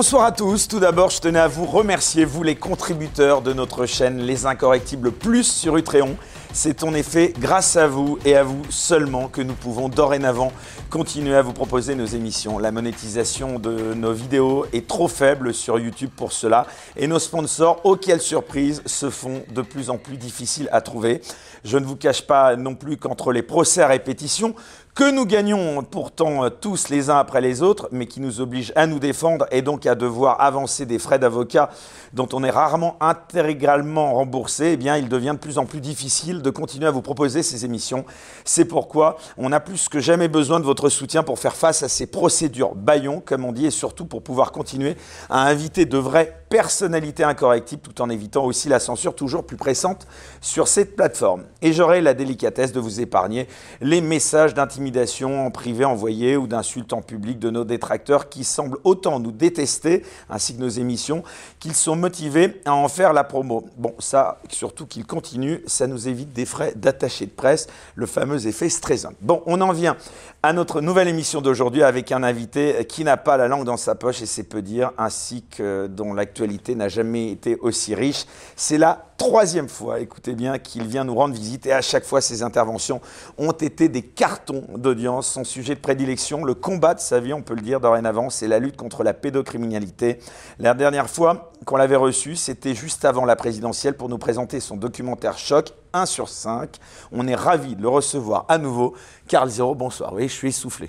Bonsoir à tous. Tout d'abord, je tenais à vous remercier, vous les contributeurs de notre chaîne Les Incorrectibles Plus sur Utréon. C'est en effet grâce à vous et à vous seulement que nous pouvons dorénavant continuer à vous proposer nos émissions. La monétisation de nos vidéos est trop faible sur YouTube pour cela et nos sponsors, oh surprise, se font de plus en plus difficiles à trouver. Je ne vous cache pas non plus qu'entre les procès à répétition, que nous gagnons pourtant euh, tous les uns après les autres, mais qui nous obligent à nous défendre et donc à devoir avancer des frais d'avocat dont on est rarement intégralement remboursé, eh bien, il devient de plus en plus difficile de continuer à vous proposer ces émissions. C'est pourquoi on a plus que jamais besoin de votre soutien pour faire face à ces procédures baillons, comme on dit, et surtout pour pouvoir continuer à inviter de vraies personnalités incorrectibles tout en évitant aussi la censure toujours plus pressante sur cette plateforme. Et j'aurai la délicatesse de vous épargner les messages d'intimidation en privé envoyés ou d'insultes en public de nos détracteurs qui semblent autant nous détester, ainsi que nos émissions, qu'ils sont motivés à en faire la promo. Bon, ça, surtout qu'ils continuent, ça nous évite des frais d'attaché de presse, le fameux effet Streisand. Bon, on en vient à notre nouvelle émission d'aujourd'hui avec un invité qui n'a pas la langue dans sa poche et c'est peu dire, ainsi que dont l'actualité n'a jamais été aussi riche. C'est la troisième fois, écoutez bien, qu'il vient nous rendre visite et à chaque fois ses interventions ont été des cartons d'audience. Son sujet de prédilection, le combat de sa vie, on peut le dire dorénavant, c'est la lutte contre la pédocriminalité. La dernière fois qu'on l'avait reçu, c'était juste avant la présidentielle pour nous présenter son documentaire Choc 1 sur 5. On est ravis de le recevoir à nouveau. Carl Zéro, bonsoir. Oui, je suis essoufflé.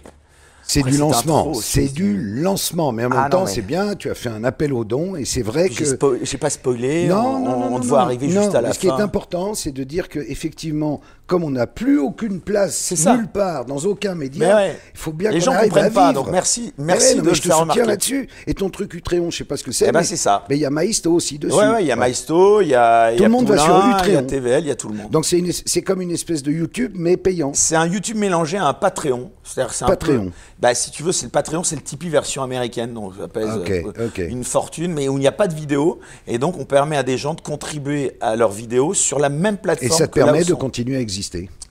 C'est du lancement, c'est du lancement, mais en même Ah, non, temps c'est bien, tu as fait un appel aux dons et c'est vrai que... j'ai pas spoilé, on, on te non, voit arriver juste à la mais Ce qui fin. est important, c'est de dire que effectivement, comme on n'a plus aucune place nulle part, dans aucun média, ouais. il faut bien Les qu'on gens arrive comprennent à pas, vivre. donc merci- Mais merci ouais, de mais le je te faire remarquer. là-dessus. Et ton truc Utréon, je sais pas ce que c'est. Eh ben, mais- c'est ça. Mais il y a Maïsto aussi dessus. Ouais, il y a. Maïsto, il y a, y Tout a le monde va sur il y a Utréon. TVL, il y a tout le monde. Donc c'est une- c'est comme une espèce de YouTube, mais payant. C'est un YouTube mélangé à un Patreon. C'est-à-dire que c'est un Patreon. peu- bah, si tu veux, c'est le Patreon, c'est le Tipeee version américaine, donc ça pèse euh, une fortune, mais où il n'y a pas de vidéo. Et donc, on permet à des gens de contribuer à leurs vidéos sur la même Et plateforme. ça te que permet de continuer à exister.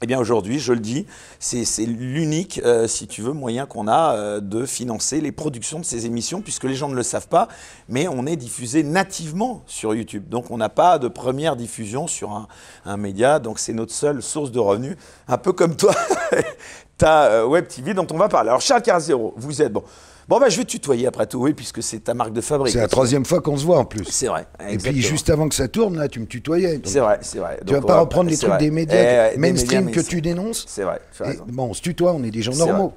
Eh bien aujourd'hui, je le dis, c'est l'unique, euh, si tu veux, moyen qu'on a euh, de financer les productions de ces émissions, puisque les gens ne le savent pas, mais on est diffusé nativement sur YouTube. Donc on n'a pas de première diffusion sur un, média, donc c'est notre seule source de revenus, un peu comme toi, ta euh, Web TV dont on va parler. Alors Charles Carzero, vous êtes bon. Bon, bah, je vais te tutoyer après tout, oui, puisque c'est ta marque de fabrique. C'est la troisième fois qu'on se voit en plus. C'est vrai. Et puis juste avant que ça tourne, là, tu me tutoyais. donc C'est vrai, c'est vrai. Tu vas Donc, pas reprendre les trucs vrai. des Eh, médias des mainstream médias que tu dénonces C'est vrai, tu as Et raison. Bon, on se tutoie, on est des gens normaux.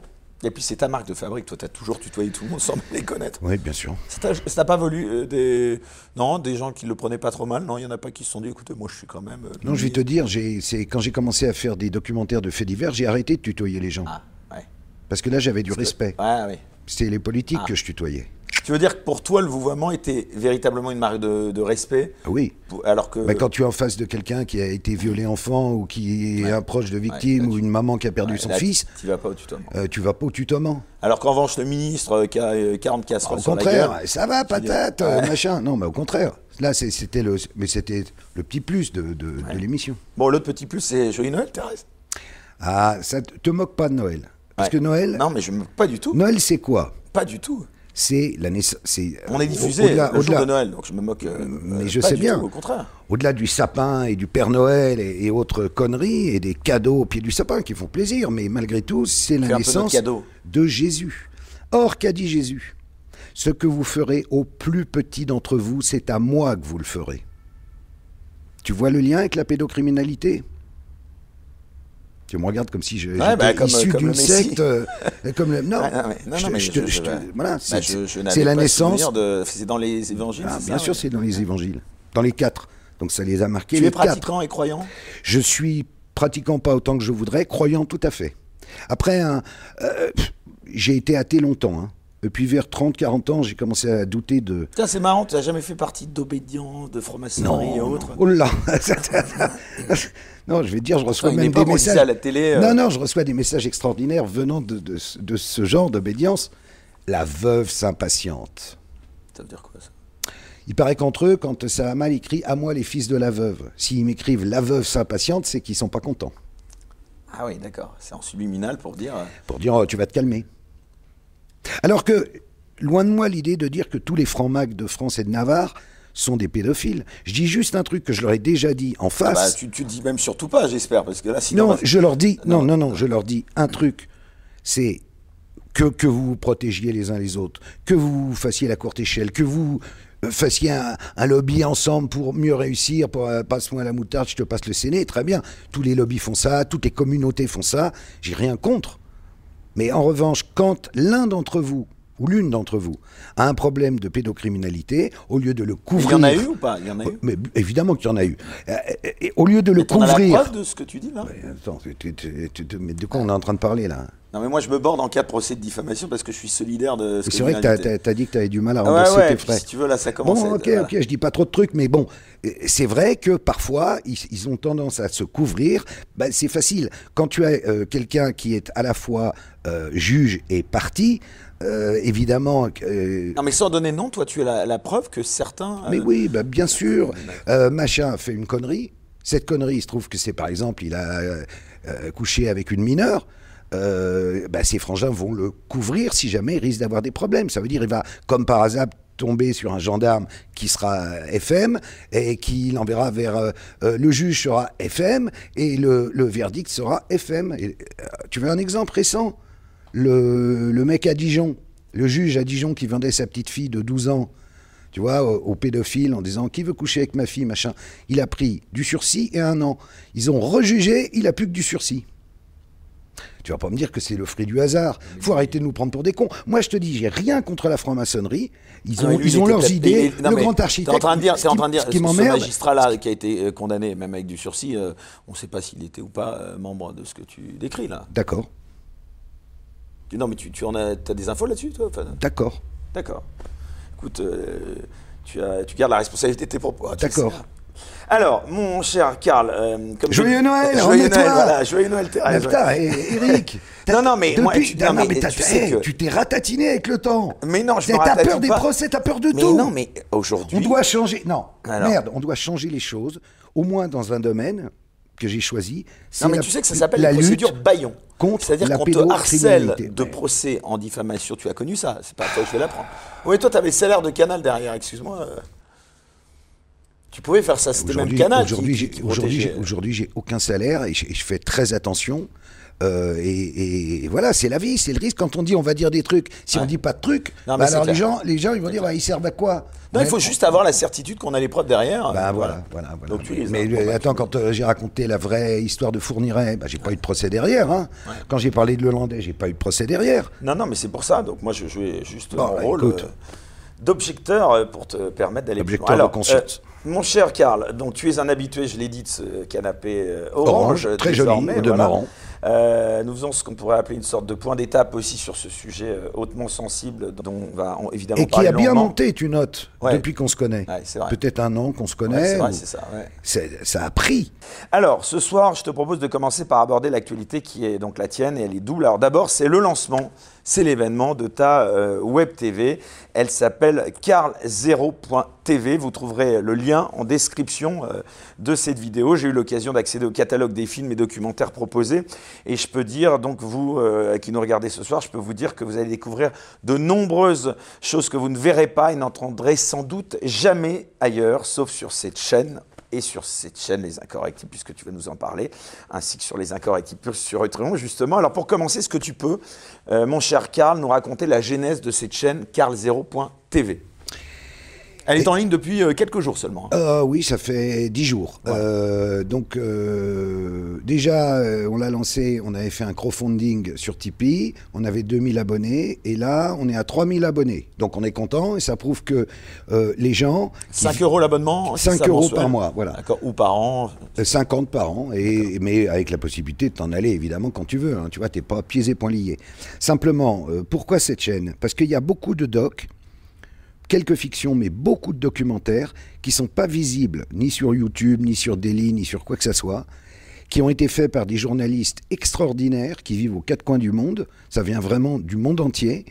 Et puis c'est ta marque de fabrique, toi tu as toujours tutoyé tout le monde sans les connaître. Oui, bien sûr. Ça t'a pas voulu euh, des non des gens qui le prenaient pas trop mal? Non, il y en a pas qui se sont dit écoutez moi je suis quand même. euh, Non, je vais te dire, c'est quand j'ai commencé à faire des documentaires de faits divers, j'ai arrêté de tutoyer les gens. Ah ouais. Parce que là, j'avais du respect. Ouais ouais. C'était les politiques Ah. que je tutoyais. Tu veux dire que pour toi le vouvoiement était véritablement une marque de, de respect Oui. pour- alors que Bah, quand tu es en face de quelqu'un qui a été violé enfant ou qui est Ouais. un proche de victime Ouais, là, ou une maman qui a perdu Ouais, son là, fils, tu vas pas au tutoiement. euh, tu vas pas au tutoiement. Alors qu'en revanche le ministre euh, qui a euh, 40 casseroles Au sur la contraire, gueule, ça va, patate, euh, machin. Non, mais au contraire. Là, c'est- c'était le, mais c'était le petit plus de, de- de l'émission. Bon l'autre petit plus c'est joyeux Noël Thérèse. Ah, ça te te moque pas de Noël. Parce que Noël, Non mais je me pas du tout. Noël, c'est quoi Pas du tout. C'est la naissance. On est au- diffusé le jour au-delà- de Noël donc je me moque. euh, Mais euh, je pas sais du bien. tout, au contraire. Au-delà du sapin et du Père Noël et, et autres conneries et des cadeaux au pied du sapin qui font plaisir, mais malgré tout, c'est la naissance de Jésus. Or, qu'a dit Jésus? Ce que vous ferez au plus petit d'entre vous, c'est à moi que vous le ferez. Tu vois le lien avec la pédocriminalité? Tu me regardes comme si je, j'étais bah, comme- issu comme le d'une secte. euh, comme le- non, Ah, non, mais, non, bah, voilà, bah, c'est- la naissance. c'est dans les évangiles. Ah, bien ça, sûr, ouais. c'est dans les évangiles. Dans les quatre. Donc ça les a marqués. Tu les es quatre. pratiquant et croyant? Je suis pratiquant pas autant que je voudrais, croyant tout à fait. Après, un, euh, j'ai été athée longtemps. hein. Et puis vers 30-40 ans, j'ai commencé à douter de... Tiens, c'est marrant, tu n'as jamais fait partie d'obédience, de franc-maçonnerie et autres? Oh là Non, je vais te dire, je reçois même des messages... à la télé, euh, Non, non, je reçois des messages extraordinaires venant de, de, de ce genre d'obédience. La veuve s'impatiente. Ça veut dire quoi ça? Il paraît qu'entre eux, quand ça a mal écrit « À moi les fils de la veuve », s'ils m'écrivent « La veuve s'impatiente », c'est qu'ils sont pas contents. Ah oui, d'accord. C'est en subliminal pour dire. euh, pour dire oh, tu vas te calmer. Alors que loin de moi l'idée de dire que tous les francs-macs de France et de Navarre sont des pédophiles. Je dis juste un truc que je leur ai déjà dit en Ah face. bah, tu, tu dis même surtout pas, j'espère, parce que là, sinon. Non, je leur dis, non, non, non, je leur dis un truc, c'est que, que vous vous protégiez les uns les autres, que vous fassiez la courte échelle, que vous euh, fassiez un, un lobby ensemble pour mieux réussir, pour euh, passe-moi la moutarde, je te passe le Séné, très bien. Tous les lobbies font ça, toutes les communautés font ça, j'ai rien contre. Mais en revanche, quand l'un d'entre vous ou l'une d'entre vous a un problème de pédocriminalité, au lieu de le Il couvrir, y en a eu ou pas? Il y en a eu? mais évidemment qu'il y en a eu, Euh, et au lieu de le t'en as la couvrir, preuve de ce que tu dis là? Mais Attends, tu- mais de quoi on est en train de parler là? Non, mais moi, je me borde en cas de procès de diffamation parce que je suis solidaire de ce C'est vrai que tu as, dit que tu avais du mal à Ah rembourser ouais, ouais, tes frais. si tu veux, là, ça commence Bon, à ok, ok, je dis pas trop de trucs, mais bon, euh, c'est vrai que parfois, ils, ils ont tendance à se couvrir. Ben, c'est facile. Quand tu as euh, quelqu'un qui est à la fois euh, juge et parti, euh, évidemment. euh, Non, mais sans donner de nom, toi, tu as la, la preuve que certains. mais oui, ben, bien sûr, machin fait une connerie. Cette connerie, il se trouve que c'est par exemple, il a couché avec une mineure. Euh, ben, ses frangins vont le couvrir si jamais il risque d'avoir des problèmes. Ça veut dire il va, comme par hasard, tomber sur un gendarme qui sera FM et qui l'enverra vers euh, euh, le juge sera FM et le, verdict sera FM. Euh, tu veux un exemple récent? Le, le mec à Dijon, le juge à Dijon qui vendait sa petite fille de 12 ans tu vois, au, au pédophile en disant qui veut coucher avec ma fille, machin. Il a pris du sursis et un an. Ils ont rejugé, il a plus que du sursis. Tu vas pas me dire que c'est le fruit du hasard. Faut arrêter de nous prendre pour des cons. Moi, je te dis, j'ai rien contre la franc-maçonnerie. Ils Ah, ont, lui, ils leurs idées. il est- non, le grand architecte. en train de dire, ce t'es en qui- train de dire, ce qui magistrat-là qui a été euh, condamné, même avec du sursis, euh, on ne sait pas s'il était ou pas euh, membre de ce que tu décris là. D'accord, Non, mais tu, tu en as, as des infos là-dessus, toi Enfin, d'accord. D'accord. Écoute, euh, tu, as, tu gardes la responsabilité de tes propos. Ah, D'accord. Alors, mon cher Karl, euh, comme Joyeux je- Noël, Joyeux. Noël, voilà, joyeux Noël, Thérèse. putain, et- Eric. Non, non, mais moi, depuis- tu- non, mais tu sais que- tu t'es ratatiné avec le temps. Mais non, je me T'as peur des pas. procès, t'as peur de Mais tout. non, mais aujourd'hui. On doit changer. Non, Alors. merde, on doit changer les choses, au moins dans un domaine que j'ai choisi. Non, mais la- tu sais que ça s'appelle la procédure Bayon. C'est-à-dire qu'on te harcèle de procès en diffamation. Tu as connu ça C'est pas toi que je vais l'apprendre. Oui, toi, tu avais le salaire de Canal derrière, excuse-moi. Tu pouvais faire ça, c'était même Canal. aujourd'hui, j'ai- aujourd'hui, aujourd'hui, aucun salaire et je, fais très attention. Euh, et, et voilà, c'est la vie, c'est le risque. Quand on dit on va dire des trucs, si Ouais. on dit pas de trucs, Non, bah alors les gens, les gens, ils vont dire bah, ils servent à quoi? Non, il faut juste avoir la certitude qu'on a les preuves derrière. Bah voilà, voilà, voilà. Donc. Mais euh, attends, quand euh, j'ai raconté la vraie histoire de Fourniret, bah, j'ai pas eu de procès derrière. Hein. Quand j'ai parlé de l'Hollandais, j'ai pas eu de procès derrière. Non, non, mais c'est pour ça. Donc moi, je jouais juste Bon, mon bah, rôle euh, d'objecteur pour te permettre d'aller plus Objecteur loin. de conscience. Mon cher Karl, donc tu es un habitué, je l'ai dit, de ce canapé euh, orange. Orange, très joli, au demeurant. Euh, nous faisons ce qu'on pourrait appeler une sorte de point d'étape aussi sur ce sujet euh, hautement sensible dont on va en- évidemment Et qui a bien longuement. monté, tu notes, Ouais. depuis qu'on se connaît. Ouais. Peut-être un an qu'on se Ouais, connaît. c'est vrai, ou- c'est ça. ça a pris. Alors, ce soir, je te propose de commencer par aborder l'actualité qui est donc la tienne et elle est double. Alors d'abord, c'est le lancement, c'est l'événement de ta euh, web TV. Elle s'appelle carl0.tv. Vous trouverez le lien en description euh, de cette vidéo. J'ai eu l'occasion d'accéder au catalogue des films et documentaires proposés et je peux dire, donc vous euh, qui nous regardez ce soir, je peux vous dire que vous allez découvrir de nombreuses choses que vous ne verrez pas et n'entendrez sans doute jamais ailleurs, sauf sur cette chaîne et sur cette chaîne Les Incorrectibles, puisque tu vas nous en parler, ainsi que sur Les Incorrectibles sur Utreon, justement. Alors pour commencer, est-ce que tu peux, euh, mon cher Karl, nous raconter la genèse de cette chaîne, carl0.tv Elle est en ligne depuis euh, quelques jours seulement. hein. Euh, oui, ça fait dix jours. Euh, donc, euh, déjà, on l'a lancé, on avait fait un crowdfunding sur Tipeee, on avait 2000 abonnés, et là, on est à 3000 abonnés. Donc, on est content, et ça prouve que les gens... qui- 5 euros l'abonnement c'est 5 ça, euros par mois, voilà. Ou par an. Euh, 50 par an, et, mais avec la possibilité de t'en aller évidemment quand tu veux. hein. tu vois, t'es pas pieds et poings liés. Simplement, pourquoi cette chaîne? Parce qu'il y a beaucoup de docs, quelques fictions, mais beaucoup de documentaires qui sont pas visibles ni sur YouTube, ni sur Daily, ni sur quoi que ce soit, qui ont été faits par des journalistes extraordinaires qui vivent aux quatre coins du monde. Ça vient vraiment du monde entier.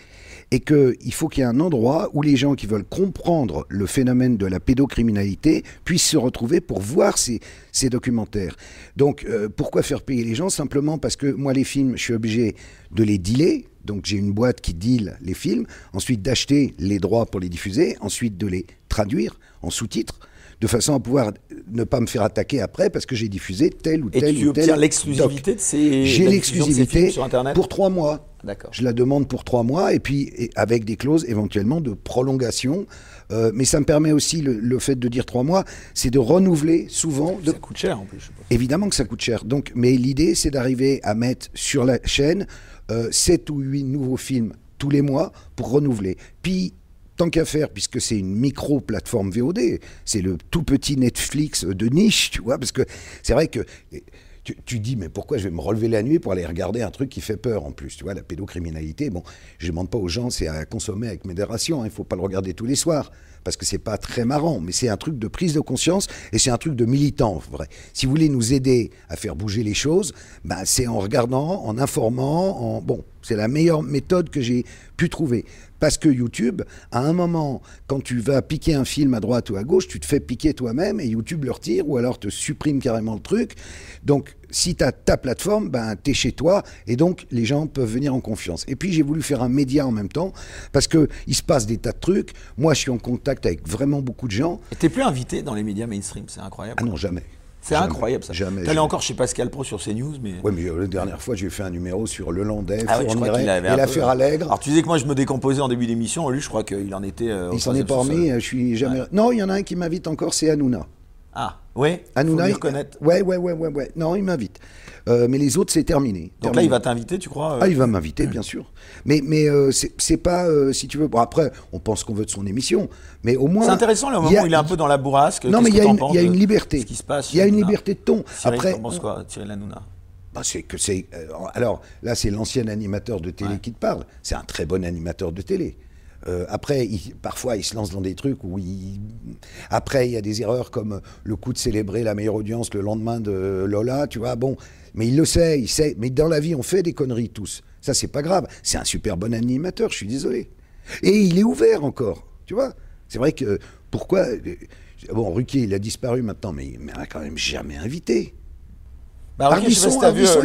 Et qu'il faut qu'il y ait un endroit où les gens qui veulent comprendre le phénomène de la pédocriminalité puissent se retrouver pour voir ces, ces documentaires. Donc, euh, pourquoi faire payer les gens? Simplement parce que moi, les films, je suis obligé de les dealer, Donc j'ai une boîte qui deal les films, ensuite d'acheter les droits pour les diffuser, ensuite de les traduire en sous-titres, de façon à pouvoir ne pas me faire attaquer après parce que j'ai diffusé tel ou Et tel tu ou tel. obtiens l'exclusivité de ces J'ai l'exclusivité sur Internet pour trois mois. D'accord. Je la demande pour trois mois et puis et avec des clauses éventuellement de prolongation. Euh, mais ça me permet aussi le, le fait de dire trois mois, c'est de renouveler souvent. De... Ça coûte cher en plus, je. Évidemment que ça coûte cher. Donc, mais l'idée, c'est d'arriver à mettre sur la chaîne 7 ou 8 nouveaux films tous les mois pour renouveler. Puis, tant qu'à faire, puisque c'est une micro-plateforme VOD, c'est le tout petit Netflix de niche, tu vois, parce que c'est vrai que tu, dis, mais pourquoi je vais me relever la nuit pour aller regarder un truc qui fait peur en plus, tu vois, la pédocriminalité, bon, je demande pas aux gens, c'est à consommer avec modération, hein, il faut pas le regarder tous les soirs, parce que c'est pas très marrant, mais c'est un truc de prise de conscience et c'est un truc de militant, vrai. Si vous voulez nous aider à faire bouger les choses, ben, c'est en regardant, en informant, en... Bon, c'est la meilleure méthode que j'ai pu trouver. Parce que YouTube, à un moment, quand tu vas piquer un film à droite ou à gauche, tu te fais piquer toi-même et YouTube le retire ou alors te supprime carrément le truc. Donc, si tu as ta plateforme, ben, tu es chez toi et donc les gens peuvent venir en confiance. Et puis, j'ai voulu faire un média en même temps parce qu'il se passe des tas de trucs. Moi, je suis en contact avec vraiment beaucoup de gens. Et t'es plus invité dans les médias mainstream, c'est incroyable. Ah non, jamais. C'est incroyable ça. Jamais. T'allais encore chez Pascal Pro sur CNews, mais. Ouais, mais euh, la dernière fois, j'ai fait un numéro sur le Landais, Ah ouais, Fourniret et l'affaire Allègre. Alors tu disais que moi je me décomposais en début d'émission, lui je crois qu'il en était. euh, Il s'en est pas remis, euh, je suis jamais. Non, il y en a un qui m'invite encore, c'est Hanouna. Ah, oui. Hanouna, il- reconnaître. Ouais, ouais, ouais, ouais, ouais. Non, il m'invite. Euh, mais les autres, c'est terminé. Donc là il va t'inviter, tu crois euh, Ah, il va m'inviter, bien sûr. Mais, mais euh, c'est pas, si tu veux. Bon, après, on pense qu'on veut de son émission, mais au moins. C'est intéressant le moment il y a- où il est un peu dans la bourrasque. Non, mais il y, a une- y a une liberté. Ce qui se passe. Il y a une Hanouna liberté de ton. Après, t'en penses quoi, Cyril Hanouna Bah, c'est que c'est. alors là, c'est l'ancien animateur de télé Ouais. qui te parle. C'est un très bon animateur de télé. Euh, après, il- parfois, il se lance dans des trucs où il. Après, il y a des erreurs comme le coup de célébrer la meilleure audience le lendemain de Lola, tu vois. Bon, mais il le sait, il sait. Mais dans la vie, on fait des conneries tous. Ça, c'est pas grave. C'est un super bon animateur, je suis désolé. Et il est ouvert encore, tu vois. C'est vrai que. Pourquoi. euh, Bon, Ruquier, il a disparu maintenant, mais il m'a quand même jamais invité. Bah, Ruquier, je sais pas si Ardisson, t'as vu Ardisson,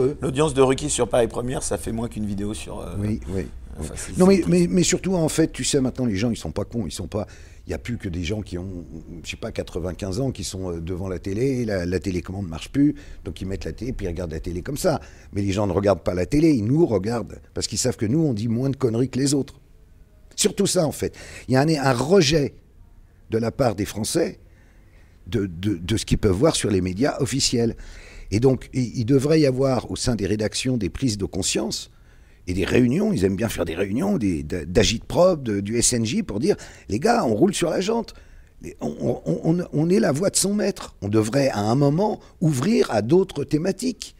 euh, l'audience. de Ruquier sur Paris Première, ça fait moins qu'une vidéo sur. euh, Oui, oui. Enfin, oui. c'est- Non, mais, mais, mais surtout, en fait, tu sais, maintenant, les gens, ils sont pas cons. Ils sont pas. Il n'y a plus que des gens qui ont, je sais pas, 95 ans, qui sont euh, devant la télé. La, la télécommande ne marche plus. Donc, ils mettent la télé, puis ils regardent la télé comme ça. Mais les gens ne regardent pas la télé. Ils nous regardent. Parce qu'ils savent que nous, on dit moins de conneries que les autres. Surtout ça, en fait. Il y a un, un rejet de la part des Français de, de- de ce qu'ils peuvent voir sur les médias officiels. Et donc, il, il devrait y avoir au sein des rédactions des prises de conscience et des réunions. Ils aiment bien faire des réunions d'agitprop, de- du SNJ pour dire les gars, on roule sur la jante. On, est la voix de son maître. On devrait à un moment ouvrir à d'autres thématiques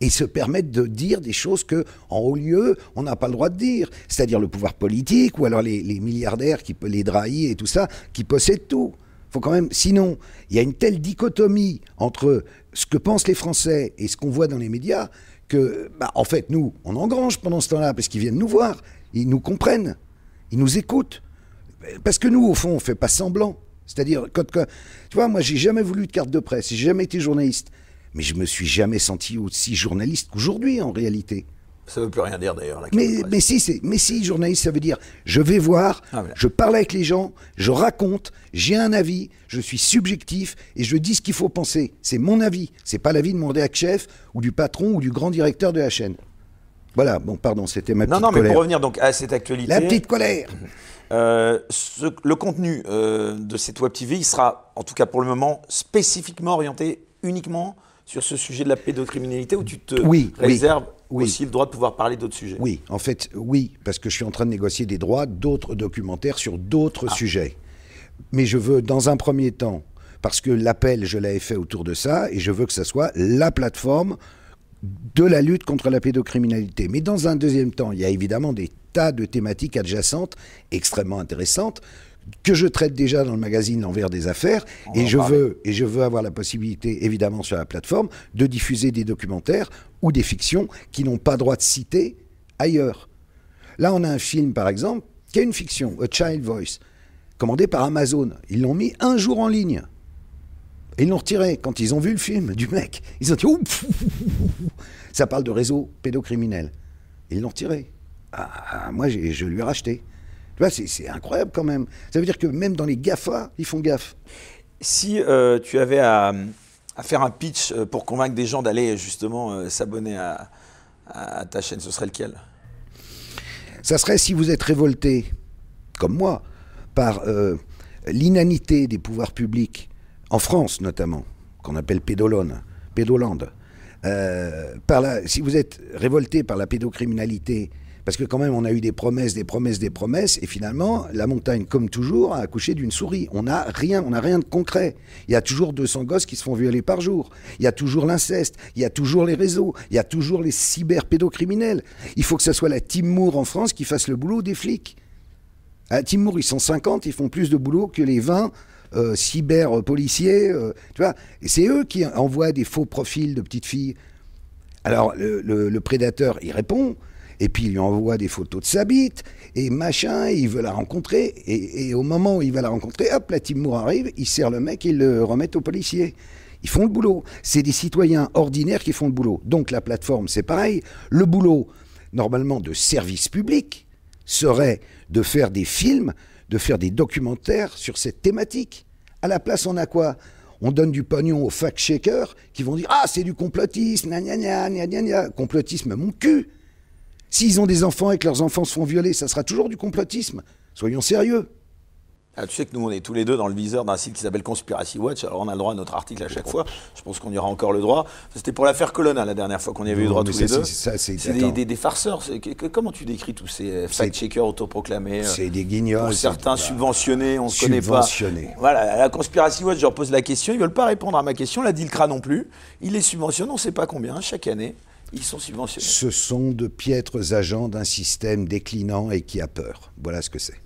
et se permettre de dire des choses que, en haut lieu, on n'a pas le droit de dire. C'est-à-dire le pouvoir politique ou alors les, les milliardaires, qui, les drahis et tout ça, qui possèdent tout. Faut quand même, sinon, il y a une telle dichotomie entre ce que pensent les Français et ce qu'on voit dans les médias que, bah, en fait, nous, on engrange pendant ce temps-là parce qu'ils viennent nous voir, ils nous comprennent, ils nous écoutent. Parce que nous, au fond, on fait pas semblant. C'est-à-dire, quand- tu vois, moi, j'ai jamais voulu de carte de presse, j'ai jamais été journaliste, mais je me suis jamais senti aussi journaliste qu'aujourd'hui, en réalité. Ça veut plus rien dire d'ailleurs. Mais, si, c'est, mais si, journaliste, ça veut dire, je vais voir, Ah, je parle avec les gens, je raconte, j'ai un avis, je suis subjectif et je dis ce qu'il faut penser. C'est mon avis, c'est pas l'avis de mon rédac chef ou du patron ou du grand directeur de la chaîne. Voilà, bon, pardon, c'était ma petite Non, non, mais colère. pour revenir donc à cette actualité. La petite colère Euh, ce- le contenu euh, de cette web TV, il sera, en tout cas pour le moment, spécifiquement orienté uniquement sur ce sujet de la pédocriminalité où tu te oui, réserves oui. Aussi le droit de pouvoir parler d'autres sujets. Oui, en fait, oui, parce que je suis en train de négocier des droits d'autres documentaires sur d'autres Ah. sujets. Mais je veux, dans un premier temps, parce que l'appel, je l'avais fait autour de ça, et je veux que ça soit la plateforme de la lutte contre la pédocriminalité. Mais dans un deuxième temps, il y a évidemment des tas de thématiques adjacentes extrêmement intéressantes que je traite déjà dans le magazine L'envers des affaires On et je parler. veux et je veux avoir la possibilité évidemment sur la plateforme de diffuser des documentaires ou des fictions qui n'ont pas droit de citer ailleurs. Là, on a un film par exemple qui est une fiction, A Child Voice, commandé par Amazon. Ils l'ont mis un jour en ligne. Et ils l'ont retiré quand ils ont vu le film du mec. Ils ont dit Ça parle de réseau pédocriminel. Ils l'ont retiré. Ah, moi, je lui ai racheté. Tu vois, c'est incroyable quand même. Ça veut dire que même dans les GAFA, ils font gaffe. Si euh, tu avais à, faire un pitch euh, pour convaincre des gens d'aller justement euh, s'abonner à, ta chaîne, ce serait lequel? Ça serait si vous êtes révolté, comme moi, par l'inanité des pouvoirs publics, en France notamment, qu'on appelle pédolone, pédolande. par si vous êtes révolté par la pédocriminalité, parce que quand même, on a eu des promesses, des promesses, des promesses, et finalement, la montagne, comme toujours, a accouché d'une souris. On n'a rien, on n'a rien de concret. Il y a toujours 200 gosses qui se font violer par jour. Il y a toujours l'inceste. Il y a toujours les réseaux. Il y a toujours les cyberpédocriminels. Il faut que ce soit la Team Moore en France qui fasse le boulot des flics. À Team Moore, ils sont 50, ils font plus de boulot que les 20 euh, cyber-policiers. Euh, tu vois Et c'est eux qui envoient des faux profils de petites filles. Alors, le prédateur, il répond et puis il lui envoie des photos de sa bite, et machin, il veut la rencontrer, et, au moment où il va la rencontrer, hop, la Timur arrive, il serre le mec il le remet au policier. Ils font le boulot. C'est des citoyens ordinaires qui font le boulot. Donc la plateforme, c'est pareil. Le boulot, normalement, de service public, serait de faire des films, de faire des documentaires sur cette thématique. À la place, on a quoi? On donne du pognon aux fact-checkers qui vont dire Ah, c'est du complotisme, gna gna, complotisme, mon cul S'ils ont des enfants et que leurs enfants se font violer, ça sera toujours du complotisme. Soyons sérieux. Ah, tu sais que nous, on est tous les deux dans le viseur d'un site qui s'appelle Conspiracy Watch. Alors, on a le droit à notre article à chaque fois. Je pense qu'on y aura encore le droit. C'était pour l'affaire Colonna la dernière fois qu'on y avait eu droit tous les deux. C'est des, des, farceurs. comment tu décris tous ces fact-checkers autoproclamés euh, C'est des guignols. certains subventionnés, on ne connaît pas. Voilà, la Conspiracy Watch, je leur pose la question. Ils ne veulent pas répondre à ma question. La DILCRA non plus. Ils les subventionnent, on ne sait pas combien, chaque année. Ils sont subventionnés. Ce sont de piètres agents d'un système déclinant et qui a peur. Voilà ce que c'est.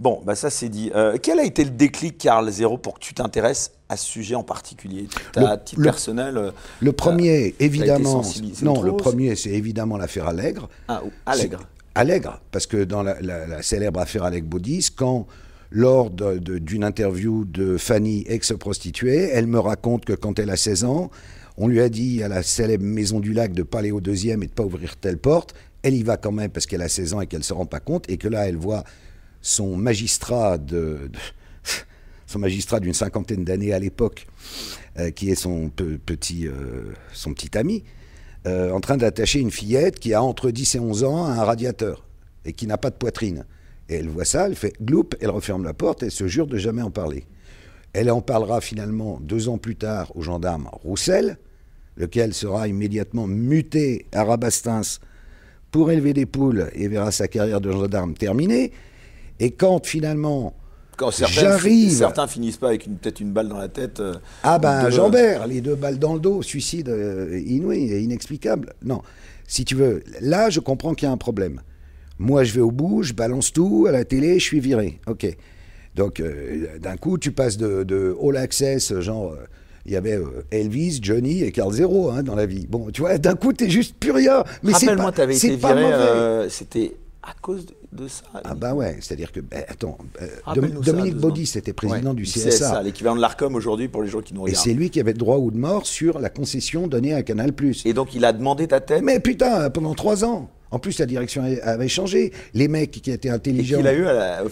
Bon, bah ça c'est dit. Euh, quel a été le déclic, Carl Zéro, pour que tu t'intéresses à ce sujet en particulier? À titre personnel euh, Le premier, évidemment. Non, le premier, c'est évidemment l'affaire Allègre. Ah, Allègre. Allègre, parce que dans la, célèbre affaire Allègre-Baudis, quand lors d'une interview de Fanny, ex-prostituée, elle me raconte que quand elle a 16 ans, on lui a dit à la célèbre Maison du Lac de pas aller au deuxième et de pas ouvrir telle porte. Elle y va quand même parce qu'elle a 16 ans et qu'elle ne se rend pas compte. Et que là, elle voit son magistrat de, son magistrat d'une cinquantaine d'années à l'époque, euh, qui est son petit, euh, son petit ami, euh, en train d'attacher une fillette qui a entre 10 et 11 ans à un radiateur et qui n'a pas de poitrine. Et elle voit ça, elle fait gloup, elle referme la porte, elle se jure de jamais en parler. Elle en parlera finalement deux ans plus tard au gendarme Roussel, lequel sera immédiatement muté à Rabastins pour élever des poules et verra sa carrière de gendarme terminée. Et quand finalement quand certains finissent pas avec peut-être une balle dans la tête. Euh, ah ben Jambert, les deux balles dans le dos, suicide euh, inouï et inexplicable. Non, si tu veux, là je comprends qu'il y a un problème. Moi je vais au bout, je balance tout à la télé, je suis viré. Ok. Donc euh, d'un coup tu passes de, de all access, genre il y avait euh, Elvis, Johnny et Carl Zero hein, dans la vie. Bon, tu vois, d'un coup, t'es juste plus rien. Mais Rappelle-moi, t'avais été viré, euh, c'était à cause de ça. Ah bah ouais, c'est-à-dire que, ben, attends, euh, Dominique Baudis c'était président du CSA. CSA l'équivalent de l'ARCOM aujourd'hui pour les gens qui nous regardent. Et c'est lui qui avait droit ou de mort sur la concession donnée à Canal+. Et donc il a demandé ta tête Mais putain, pendant trois ans en plus, la direction avait changé. Les mecs qui étaient intelligents. a eu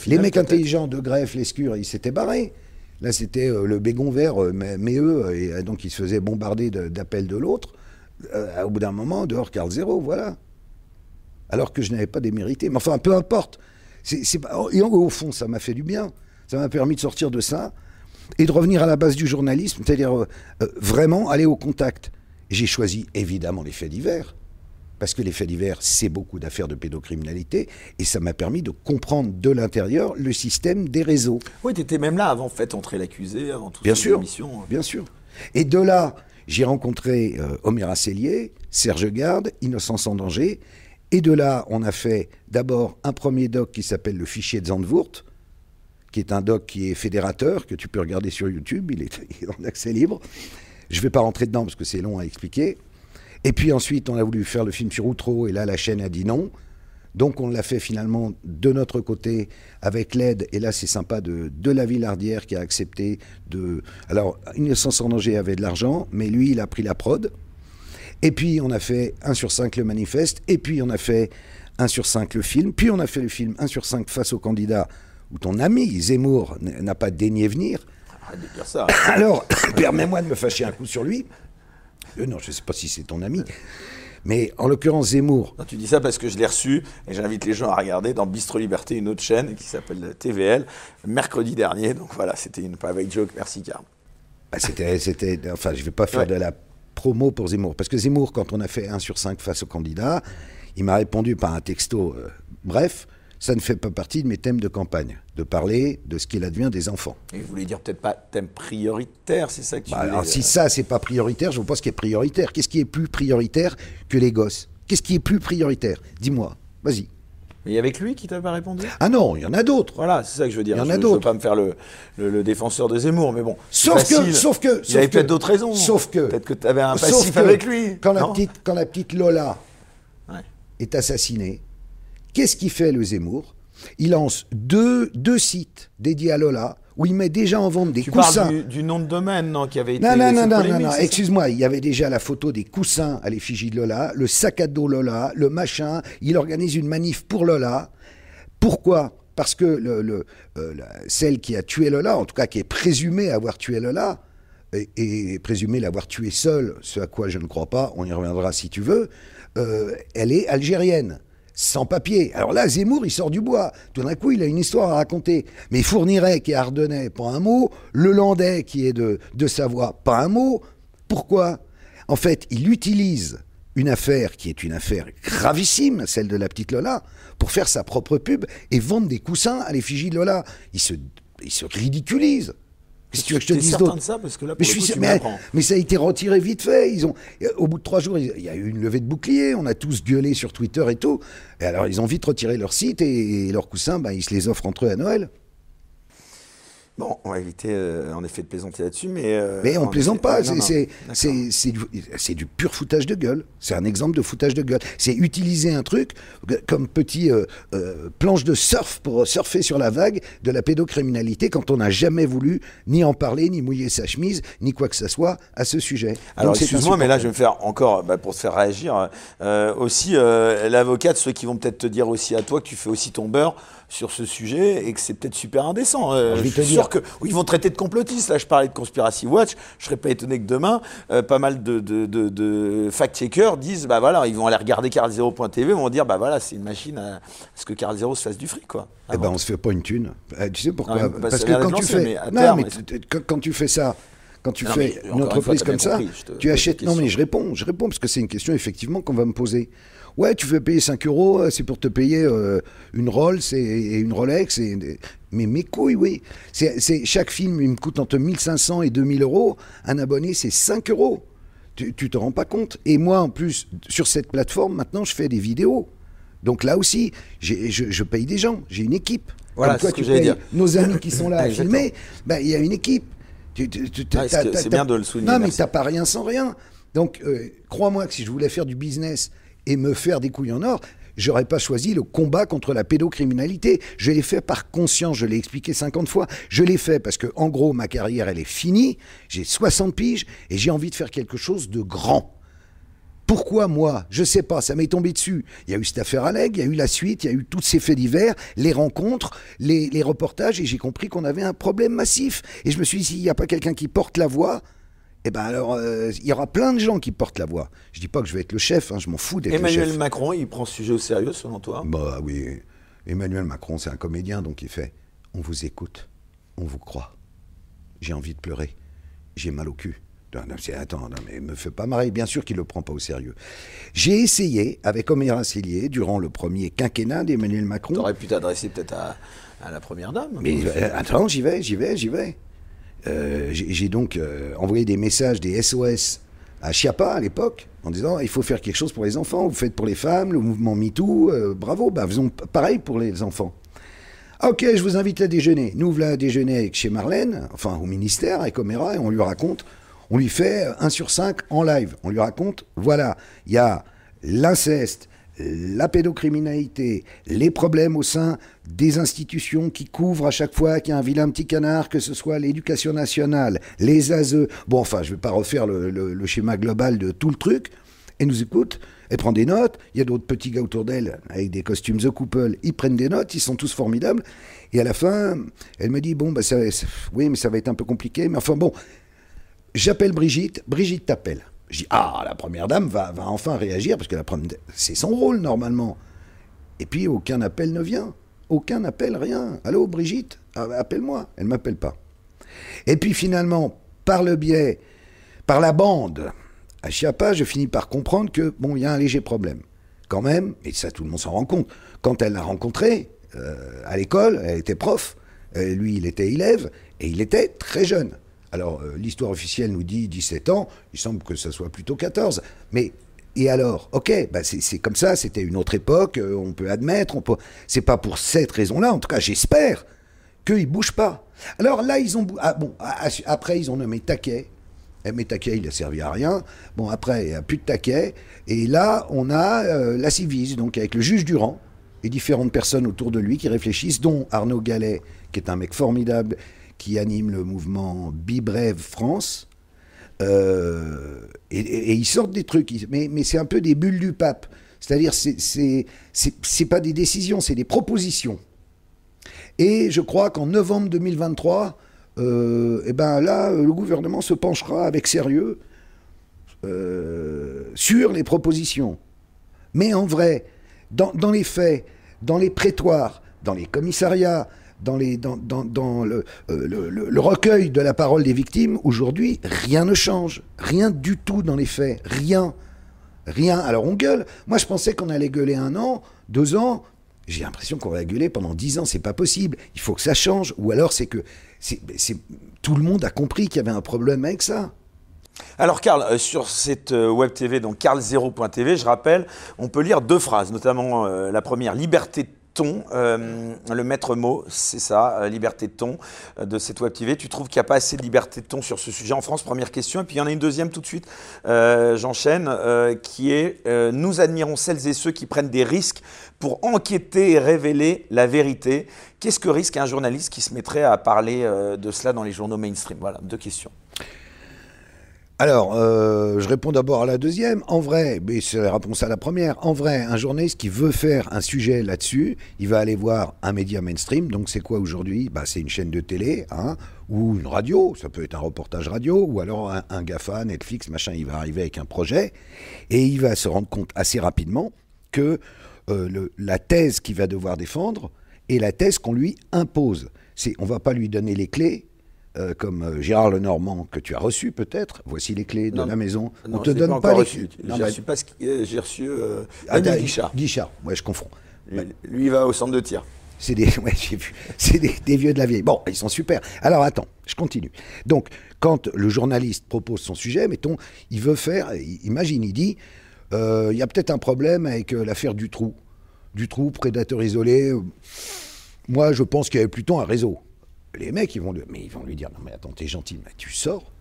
les mecs intelligents de Greffe, Lescure, ils s'étaient barrés. Là, c'était euh, le bégon vert, euh, mais, eux, et euh, donc ils se faisaient bombarder d'appels de, l'autre. au bout d'un moment, dehors, Carl Zéro, voilà. Alors que je n'avais pas démérité. Mais enfin, peu importe. et au fond, ça m'a fait du bien. Ça m'a permis de sortir de ça et de revenir à la base du journalisme, c'est-à-dire vraiment aller au contact. J'ai choisi évidemment les faits divers parce que les faits divers, c'est beaucoup d'affaires de pédocriminalité, et ça m'a permis de comprendre de l'intérieur le système des réseaux. Oui, tu étais même là avant fait entrer l'accusé, avant toute bien sûr, Bien sûr. Et de là, j'ai rencontré euh, Omer Serge Garde, Innocence en danger, et de là, on a fait d'abord un premier doc qui s'appelle le fichier de Zandvoort, qui est un doc qui est fédérateur, que tu peux regarder sur YouTube, il est, il est en accès libre. Je ne vais pas rentrer dedans parce que c'est long à expliquer. Et puis ensuite, on a voulu faire le film sur Outreau, et là, la chaîne a dit non. Donc on l'a fait finalement de notre côté avec l'aide, et là c'est sympa, de, de la Villardière qui a accepté de... Alors, Innocence en danger avait de l'argent, mais lui, il a pris la prod. Et puis on a fait 1 sur 5 le manifeste, et puis on a fait 1 sur 5 le film, puis on a fait le film 1 sur 5 face au candidat où ton ami Zemmour n'a pas daigné venir. De dire ça. Alors, permets-moi de me fâcher un coup sur lui. Euh, non, je ne sais pas si c'est ton ami. Mais en l'occurrence, Zemmour. Non, tu dis ça parce que je l'ai reçu et j'invite les gens à regarder dans Bistro Liberté, une autre chaîne qui s'appelle TVL, mercredi dernier. Donc voilà, c'était une private joke. Merci, Carl. Bah, c'était, c'était, enfin, je ne vais pas faire Ouais. de la promo pour Zemmour. Parce que Zemmour, quand on a fait 1 sur 5 face au candidat, il m'a répondu par un texto. euh, bref, ça ne fait pas partie de mes thèmes de campagne, de parler de ce qu'il advient des enfants. Et vous voulez dire peut-être pas thème prioritaire, c'est ça que tu Bah, alors, si ça, c'est pas prioritaire, je vois pas ce qui est prioritaire. Qu'est-ce qui est plus prioritaire que les gosses? Qu'est-ce qui est plus prioritaire? Dis-moi, vas-y. Mais il y avait que lui qui t'a pas répondu? Ah non, il y en a d'autres. Voilà, c'est ça que je veux dire. Il y en je, a je veux d'autres. pas me faire le, le- le défenseur de Zemmour, mais bon. Sauf que, sauf que, Il sauf avait peut-être d'autres raisons. Sauf que, Peut-être que tu avais un passif avec lui. Quand la petite, quand la petite Lola Ouais. est assassinée, qu'est-ce qu'il fait le Zemmour? Il lance deux, deux sites dédiés à Lola où il met déjà en vente des Tu coussins. parles du, du nom de domaine, non, qui avait été. Non, non, non, non, non, non, excuse-moi, il y avait déjà la photo des coussins à l'effigie de Lola, le sac à dos Lola, le machin, il organise une manif pour Lola. Pourquoi? Parce que le, le, euh, la- celle qui a tué Lola, en tout cas qui est présumée avoir tué Lola, et, et présumée l'avoir tuée seule, ce à quoi je ne crois pas, on y reviendra si tu veux, euh, elle est algérienne. Sans papier. Alors là, Zemmour, il sort du bois. Tout d'un coup, il a une histoire à raconter. Mais Fourniret, qui est ardennais, pas un mot. Le Landais, qui est de, de Savoie, pas un mot. Pourquoi? En fait, il utilise une affaire qui est une affaire gravissime, celle de la petite Lola, pour faire sa propre pub et vendre des coussins à l'effigie de Lola. Il se, il se ridiculise. Qu'est-ce que tu veux que je te dise d'autre mais, je suis ça a été retiré vite fait. Ils ont, au bout de trois jours, il il y a eu une levée de bouclier. On a tous gueulé sur Twitter et tout. Et alors, ils ont vite retiré leur site et, et leurs coussins, ben, ils se les offrent entre eux à Noël. Bon, on va éviter euh, en effet de plaisanter là-dessus, mais. euh, Mais on en plaisante pas. C'est- non, C'est d'accord. c'est- c'est du, du pur foutage de gueule. C'est un exemple de foutage de gueule. C'est utiliser un truc comme petit euh, euh, planche de surf pour surfer sur la vague de la pédocriminalité quand on n'a jamais voulu ni en parler, ni mouiller sa chemise, ni quoi que ce soit à ce sujet. Alors excuse-moi, mais là je vais me faire encore, bah, pour te faire réagir, euh, aussi euh, l'avocat de ceux qui vont peut-être te dire aussi à toi que tu fais aussi ton beurre sur ce sujet et que c'est peut-être super indécent. Euh, Je suis sûr que ils vont traiter de complotiste. Là, je parlais de Conspiracy Watch. Je serais pas étonné que demain, euh, pas mal de, de, de- de fact-checkers disent, bah voilà, ils vont aller regarder carl0.tv, ils vont dire, bah voilà, c'est une machine à, à ce que Carl Zero se fasse du fric, quoi. Eh ben, on se fait pas une thune. Euh, tu sais pourquoi? Ah, bah, Parce que quand tu fais, mais non, terme, mais quand, quand tu fais ça, quand tu Non, fais une encore une fois, entreprise comme ça, compris, te- tu achètes. Non, mais question. je réponds, je réponds parce que c'est une question effectivement qu'on va me poser. Ouais, tu veux payer 5 euros, euh, c'est pour te payer euh, une Rolls et, et une Rolex. Et, mais mes couilles, oui. C'est, chaque film, il me coûte entre 1500 et 2000 euros. Un abonné, c'est 5 euros. Tu, tu te rends pas compte. Et moi, en plus, sur cette plateforme, maintenant, je fais des vidéos. Donc là aussi, je, je paye des gens, j'ai une équipe. Voilà, Comme c'est ce que j'allais dire. Nos amis qui sont là à filmer, ben, il y a une équipe. T'as- c'est- bien de le souligner, Non, mais t'as pas rien sans rien. Donc, euh, crois-moi que si je voulais faire du business et me faire des couilles en or, j'aurais pas choisi le combat contre la pédocriminalité. Je l'ai fait par conscience, je l'ai expliqué 50 fois. Je l'ai fait parce que, en gros, ma carrière, elle est finie. J'ai 60 piges et j'ai envie de faire quelque chose de grand. Pourquoi moi? Je sais pas, ça m'est tombé dessus. Il y a eu cette affaire Alleg, il y a eu la suite, il y a eu tous ces faits divers, les rencontres, les, les reportages, et j'ai compris qu'on avait un problème massif. Et je me suis dit, s'il n'y a pas quelqu'un qui porte la voix, eh ben alors, euh, il y aura plein de gens qui portent la voix. Je dis pas que je vais être le chef, hein, je m'en fous d'être le Emmanuel. Macron, il prend ce sujet au sérieux selon toi? Bah oui, Emmanuel Macron, c'est un comédien, donc il fait On vous écoute, on vous croit. J'ai envie de pleurer, j'ai mal au cul. Non, non, c'est- attends, non, mais me fais pas marrer, bien sûr qu'il le prend pas au sérieux. J'ai essayé, avec Omer Célier, durant le premier quinquennat d'Emmanuel Macron. T'aurais pu t'adresser peut-être à, à la première dame. Mais euh, attends, j'y vais, j'y vais, j'y vais. Euh, J'ai donc euh, envoyé des messages, des SOS à Chiappa à l'époque, en disant il faut faire quelque chose pour les enfants, vous faites pour les femmes, le mouvement MeToo, euh, bravo, bah, faisons pareil pour les enfants. Ok, je vous invite à déjeuner. Nous voilà à déjeuner avec chez Marlène, enfin au ministère, avec Oméra, et on lui raconte, on lui fait 1 sur 5 en live. On lui raconte, voilà, il y a l'inceste, la pédocriminalité, les problèmes au sein des institutions qui couvrent à chaque fois qu'il y a un vilain petit canard, que ce soit l'éducation nationale, les ASE. Bon, enfin, je ne vais pas refaire le, schéma global de tout le truc. Elle nous écoute, elle prend des notes. Il y a d'autres petits gars autour d'elle avec des costumes The Couple. Ils prennent des notes, ils sont tous formidables. Et à la fin, elle me dit Bon, bah, oui, mais ça va être un peu compliqué. Mais enfin, bon, j'appelle Brigitte. Brigitte t'appelle. Je dis Ah, la première dame va, enfin réagir parce que la c'est son rôle normalement. Et puis aucun appel ne vient. Aucun appel, rien. Allô, Brigitte ah, Appelle-moi. Elle ne m'appelle pas. Et puis finalement, par le biais, par la bande, à Chiapa, je finis par comprendre que, bon, il y a un léger problème. Quand même, et ça tout le monde s'en rend compte, quand elle l'a rencontré euh, à l'école, elle était prof, euh, lui il était élève, et il était très jeune. Alors euh, l'histoire officielle nous dit 17 ans, il semble que ce soit plutôt 14, mais et alors? Ok, bah c'est comme ça, c'était une autre époque, on peut admettre, on peut... c'est pas pour cette raison-là, en tout cas j'espère, qu'ils bougent pas. Alors là, ils ont... Ah, bon, après, ils ont nommé Taquet, eh, mais taquet, il a servi à rien. Bon, après, il n'y a plus de taquet. Et là, on a euh, la Civise, donc avec le juge Durand et différentes personnes autour de lui qui réfléchissent, dont Arnaud Gallet, qui est un mec formidable, qui anime le mouvement Bibrève France. Euh, et, ils sortent des trucs, mais, c'est un peu des bulles du pape. C'est-à-dire, c'est pas des décisions, c'est des propositions. Et je crois qu'en novembre 2023, et euh, eh ben là, le gouvernement se penchera avec sérieux euh, sur les propositions. Mais en vrai, dans, les faits, dans les prétoires, dans les commissariats, dans, euh, le, recueil de la parole des victimes, aujourd'hui, rien ne change. Rien du tout dans les faits. Rien. Rien. Alors on gueule. Moi, je pensais qu'on allait gueuler un an, deux ans. J'ai l'impression qu'on va gueuler pendant dix ans. C'est pas possible. Il faut que ça change. Ou alors, c'est que tout le monde a compris qu'il y avait un problème avec ça. Alors Karl, euh, sur cette euh, web TV, donc carl0.tv, je rappelle, on peut lire deux phrases, notamment la première, liberté ton, le maître mot, c'est ça, liberté de ton de cette web TV. Tu trouves qu'il n'y a pas assez de liberté de ton sur ce sujet en France? Première question. Et puis il y en a une deuxième tout de suite, j'enchaîne, qui est Nous admirons celles et ceux qui prennent des risques pour enquêter et révéler la vérité. Qu'est-ce que risque un journaliste qui se mettrait à parler euh, de cela dans les journaux mainstream? Voilà, deux questions. Alors, euh, je réponds d'abord à la deuxième. En vrai, mais c'est la réponse à la première. En vrai, un journaliste qui veut faire un sujet là-dessus, il va aller voir un média mainstream. Donc, c'est quoi aujourd'hui? Bah, C'est une chaîne de télé, hein, ou une radio. Ça peut être un reportage radio, ou alors un, GAFA, Netflix, machin. Il va arriver avec un projet et il va se rendre compte assez rapidement que euh, la thèse qu'il va devoir défendre est la thèse qu'on lui impose. On va pas lui donner les clés, euh, comme euh, Gérard Lenormand, que tu as reçu peut-être. Voici les clés de la maison. on te donne pas, les clés. J'ai reçu ah, Guichard. Guichard, ouais, je confonds. Lui, il va au centre de tir. C'est des, ouais, C'est des, vieux de la vieille. Bon, ils sont super. Alors attends, je continue. Donc, quand le journaliste propose son sujet, mettons, il veut faire, imagine, il dit, il y a peut-être un problème avec l'affaire du trou du trou, prédateur isolé. Moi, je pense qu'il y avait plutôt un réseau. Les mecs, ils vont, mais ils vont lui dire Non, mais attends, t'es gentil, mais tu sors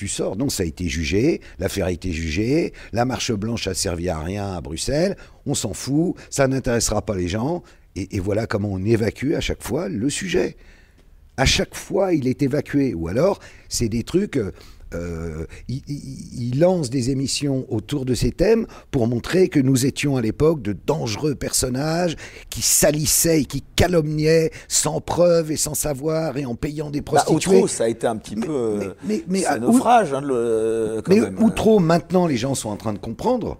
tu sors. Donc ça a été jugé, l'affaire a été jugée, la marche blanche a servi à rien à Bruxelles, on s'en fout, ça n'intéressera pas les gens, et, voilà comment on évacue à chaque fois le sujet. À chaque fois, il est évacué, ou alors c'est des trucs. Euh, euh, il, lance des émissions autour de ces thèmes pour montrer que nous étions à l'époque de dangereux personnages qui salissaient et qui calomniaient sans preuve et sans savoir et en payant des bah, prostituées. Bah, ça a été un petit peu mais, mais, un naufrage. Hein, le, mais Outreau, maintenant, les gens sont en train de comprendre.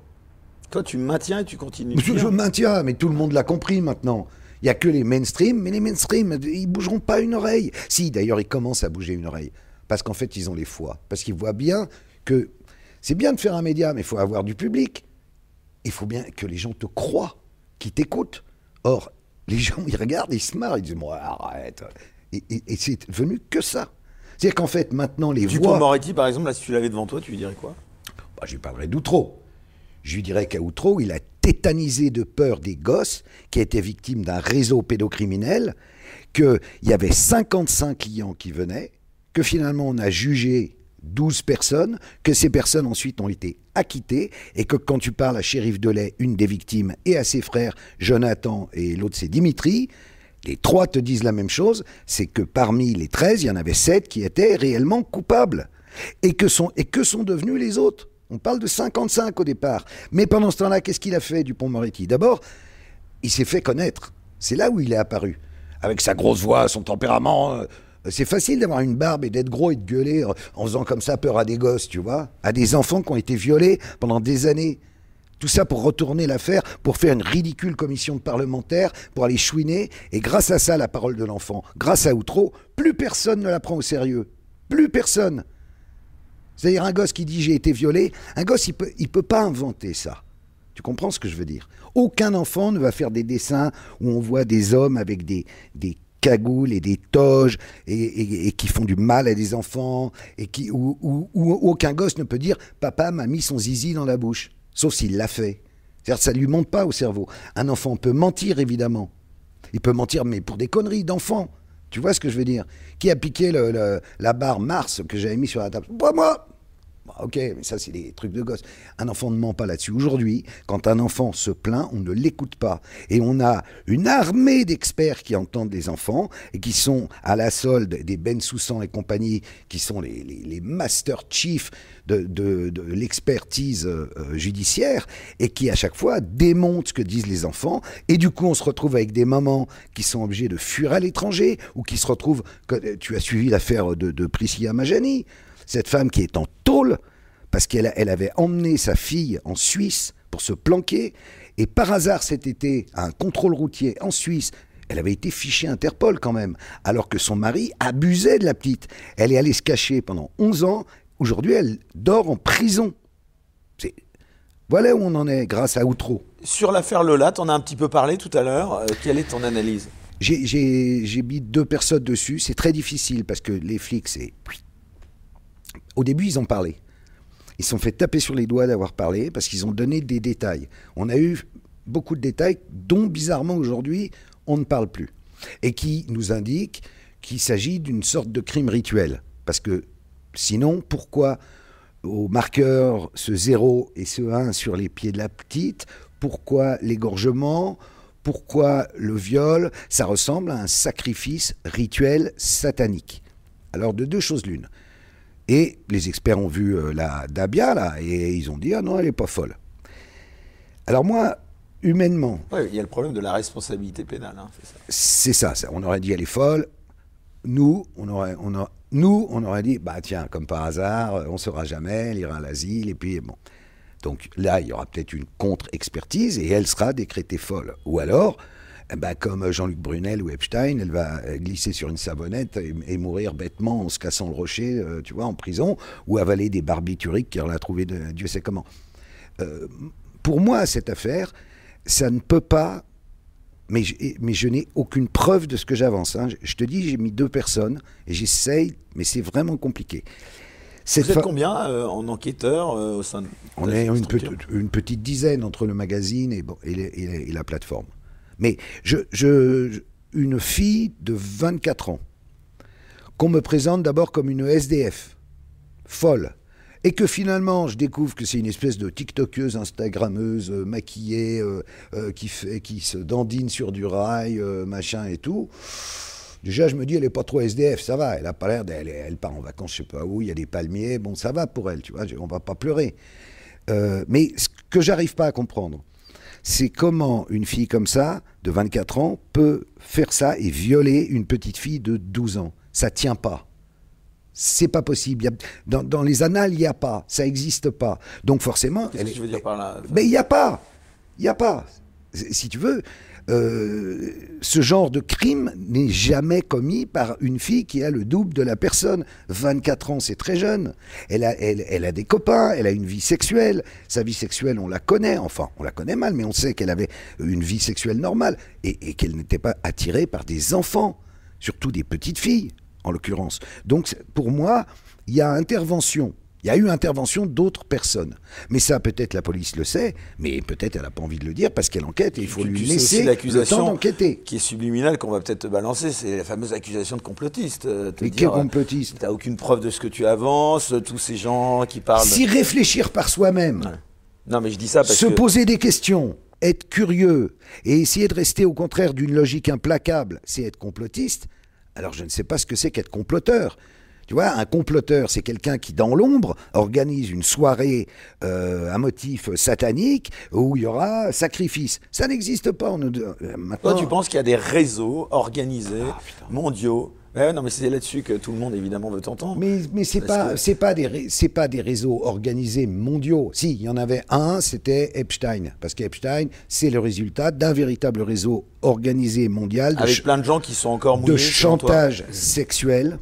Toi, tu maintiens et tu continues. Je, je maintiens, mais tout le monde l'a compris maintenant. Il n'y a que les mainstream, mais les mainstream, ils bougeront pas une oreille. Si, d'ailleurs, ils commencent à bouger une oreille parce qu'en fait, ils ont les foi. Parce qu'ils voient bien que c'est bien de faire un média, mais il faut avoir du public. Il faut bien que les gens te croient, qu'ils t'écoutent. Or, les gens, ils regardent, ils se marrent, ils disent Moi, arrête. Et, c'est venu que ça. C'est-à-dire qu'en fait, maintenant, les voix. Moretti, par exemple, là, si tu l'avais devant toi, tu lui dirais quoi? Bah, Je lui parlerais d'Outreau. Je lui dirais qu'à Outreau, il a tétanisé de peur des gosses qui étaient victimes d'un réseau pédocriminel, qu'il y avait 55 clients qui venaient, que finalement on a jugé 12 personnes, que ces personnes ensuite ont été acquittées, et que quand tu parles à Shérif Delay, une des victimes, et à ses frères, Jonathan et l'autre c'est Dimitri, les trois te disent la même chose, c'est que parmi les 13, il y en avait 7 qui étaient réellement coupables. Et que sont, et que sont devenus les autres? On parle de 55 au départ. Mais pendant ce temps-là, qu'est-ce qu'il a fait, Dupont-Moretti D'abord, il s'est fait connaître. C'est là où il est apparu. Avec sa grosse voix, son tempérament. Euh, c'est facile d'avoir une barbe et d'être gros et de gueuler en faisant comme ça peur à des gosses, tu vois, à des enfants qui ont été violés pendant des années. Tout ça pour retourner l'affaire, pour faire une ridicule commission de parlementaires, pour aller chouiner. Et grâce à ça, la parole de l'enfant, grâce à Outreau, plus personne ne la prend au sérieux. Plus personne. C'est-à-dire un gosse qui dit j'ai été violé, un gosse, il peut, il peut pas inventer ça. Tu comprends ce que je veux dire? Aucun enfant ne va faire des dessins où on voit des hommes avec des, des cagoules et des toges et, qui font du mal à des enfants et qui, où, aucun gosse ne peut dire papa m'a mis son zizi dans la bouche, sauf s'il l'a fait. C'est-à-dire ça lui monte pas au cerveau. Un enfant peut mentir évidemment. Il peut mentir mais pour des conneries d'enfant. Tu vois ce que je veux dire? Qui a piqué la barre Mars que j'avais mis sur la table? Pas moi bah, ok, mais ça, c'est des trucs de gosse. Un enfant ne ment pas là-dessus. Aujourd'hui, quand un enfant se plaint, on ne l'écoute pas. Et on a une armée d'experts qui entendent les enfants et qui sont à la solde des Ben Soussan et compagnie, qui sont les, master chiefs de, l'expertise euh, judiciaire et qui, à chaque fois, démontent ce que disent les enfants. Et du coup, on se retrouve avec des mamans qui sont obligées de fuir à l'étranger ou qui se retrouvent. Tu as suivi l'affaire de, de Priscilla Majani cette femme qui est en tôle parce qu'elle elle avait emmené sa fille en Suisse pour se planquer, et par hasard cet été, à un contrôle routier en Suisse, elle avait été fichée Interpol quand même, alors que son mari abusait de la petite. Elle est allée se cacher pendant 11 ans, aujourd'hui elle dort en prison. Voilà où on en est grâce à Outreau. Sur l'affaire Lola, on a un petit peu parlé tout à l'heure, euh, quelle est ton analyse? J'ai mis deux personnes dessus, c'est très difficile parce que les flics, c'est au début, ils ont parlé. Ils se sont fait taper sur les doigts d'avoir parlé parce qu'ils ont donné des détails. On a eu beaucoup de détails dont, bizarrement, aujourd'hui, on ne parle plus. Et qui nous indiquent qu'il s'agit d'une sorte de crime rituel. Parce que sinon, pourquoi au marqueur ce 0 et ce 1 sur les pieds de la petite Pourquoi l'égorgement Pourquoi le viol Ça ressemble à un sacrifice rituel satanique. Alors de deux choses l'une. Et les experts ont vu euh, la Dabia, là, et ils ont dit Ah non, elle n'est pas folle. Alors moi, humainement. il y a le problème de la responsabilité pénale. Hein, c'est ça. ça. On aurait dit elle est folle. Nous, on aurait, on nous, on aurait dit bah tiens, comme par hasard, on ne saura jamais, elle ira à l'asile, et puis bon. Donc là, il y aura peut-être une contre-expertise et elle sera décrétée folle. Ou alors, eh ben, comme Jean-Luc Brunel ou Epstein, elle va glisser sur une savonnette et, mourir bêtement en se cassant le rocher, euh, tu vois, en prison, ou avaler des barbituriques qu'elle a trouvé de Dieu sait comment. Euh, pour moi, cette affaire, ça ne peut pas. Mais, mais je n'ai aucune preuve de ce que j'avance. Hein. Je te dis, j'ai mis deux personnes et j'essaye, mais c'est vraiment compliqué. Cette Vous êtes combien euh, en enquêteurs au sein de On est une, une, petite dizaine entre le magazine et, bon, et la plateforme. Mais une fille de 24 ans, qu'on me présente d'abord comme une SDF, folle, et que finalement je découvre que c'est une espèce de TikTokeuse, Instagrammeuse, euh, maquillée, euh, euh, qui, se dandine sur du rail, machin et tout. Déjà, je me dis, elle n'est pas trop SDF, ça va. Elle a pas l'air d'elle, elle part en vacances, je sais pas où, il y a des palmiers, bon, ça va pour elle, tu vois, on va pas pleurer. mais ce que j'arrive pas à comprendre, c'est comment une fille comme ça, de 24 ans, peut faire ça et violer une petite fille de 12 ans? Ça tient pas. C'est pas possible. dans, les annales, il n'y a pas. Ça n'existe pas. Donc forcément. Qu'est-ce que je veux dire par là? Mais il n'y a pas. Il n'y a pas. Si tu veux, euh, ce genre de crime n'est jamais commis par une fille qui a le double de la personne. 24 ans, c'est très jeune. Elle a, elle, a des copains, elle a une vie sexuelle. Sa vie sexuelle, on la connaît. Enfin, on la connaît mal, mais on sait qu'elle avait une vie sexuelle normale et qu'elle n'était pas attirée par des enfants, surtout des petites filles, en l'occurrence. Donc, pour moi, il y a intervention il y a eu intervention d'autres personnes. Mais ça, peut-être la police le sait, mais peut-être elle n'a pas envie de le dire parce qu'elle enquête et il faut lui laisser le temps d'enquêter. Qui est subliminale qu'on va peut-être te balancer, c'est la fameuse accusation de complotiste. Euh, mais quel complotiste Tu n'as aucune preuve de ce que tu avances, tous ces gens qui parlent. Si réfléchir par soi-même. Non, mais je dis ça parce Se poser des questions, être curieux et essayer de rester au contraire d'une logique implacable, c'est être complotiste. Alors je ne sais pas ce que c'est qu'être comploteur. Tu vois, un comploteur, c'est quelqu'un qui, dans l'ombre, organise une soirée euh, à motif satanique où il y aura sacrifice. Ça n'existe pas. On, euh, maintenant... Toi, tu penses qu'il y a des réseaux organisés, ah, mondiaux non, mais c'est là-dessus que tout le monde évidemment veut t'entendre. Mais, mais c'est pas c'est pas des c'est pas des réseaux organisés mondiaux. Si, il y en avait un, c'était Epstein, parce qu'Epstein, c'est le résultat d'un véritable réseau organisé mondial avec plein de gens qui sont encore mouillés, de chantage sexuel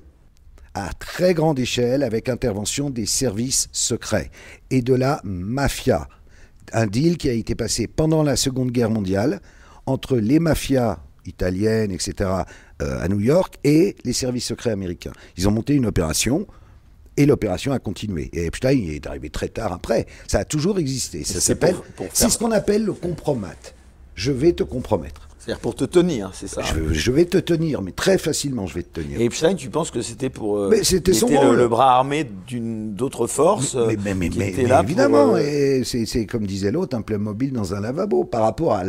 à très grande échelle avec intervention des services secrets et de la mafia. Un deal qui a été passé pendant la Seconde Guerre mondiale entre les mafias italiennes, etc., euh, à New York, et les services secrets américains. Ils ont monté une opération. Et l'opération a continué. Et Epstein est arrivé très tard après. Ça a toujours existé. Ça s'appelle. C'est ce qu'on appelle le compromat. Je vais te compromettre. C'est-à-dire pour te tenir, c'est ça je, vais te tenir, mais très facilement je vais te tenir. Et Epstein, tu penses que c'était pour. Euh, mais c'était son le, bras armé d'une d'autres forces Mais, mais, mais, mais évidemment, euh, et c'est comme disait l'autre, un plein mobile dans un lavabo par rapport à.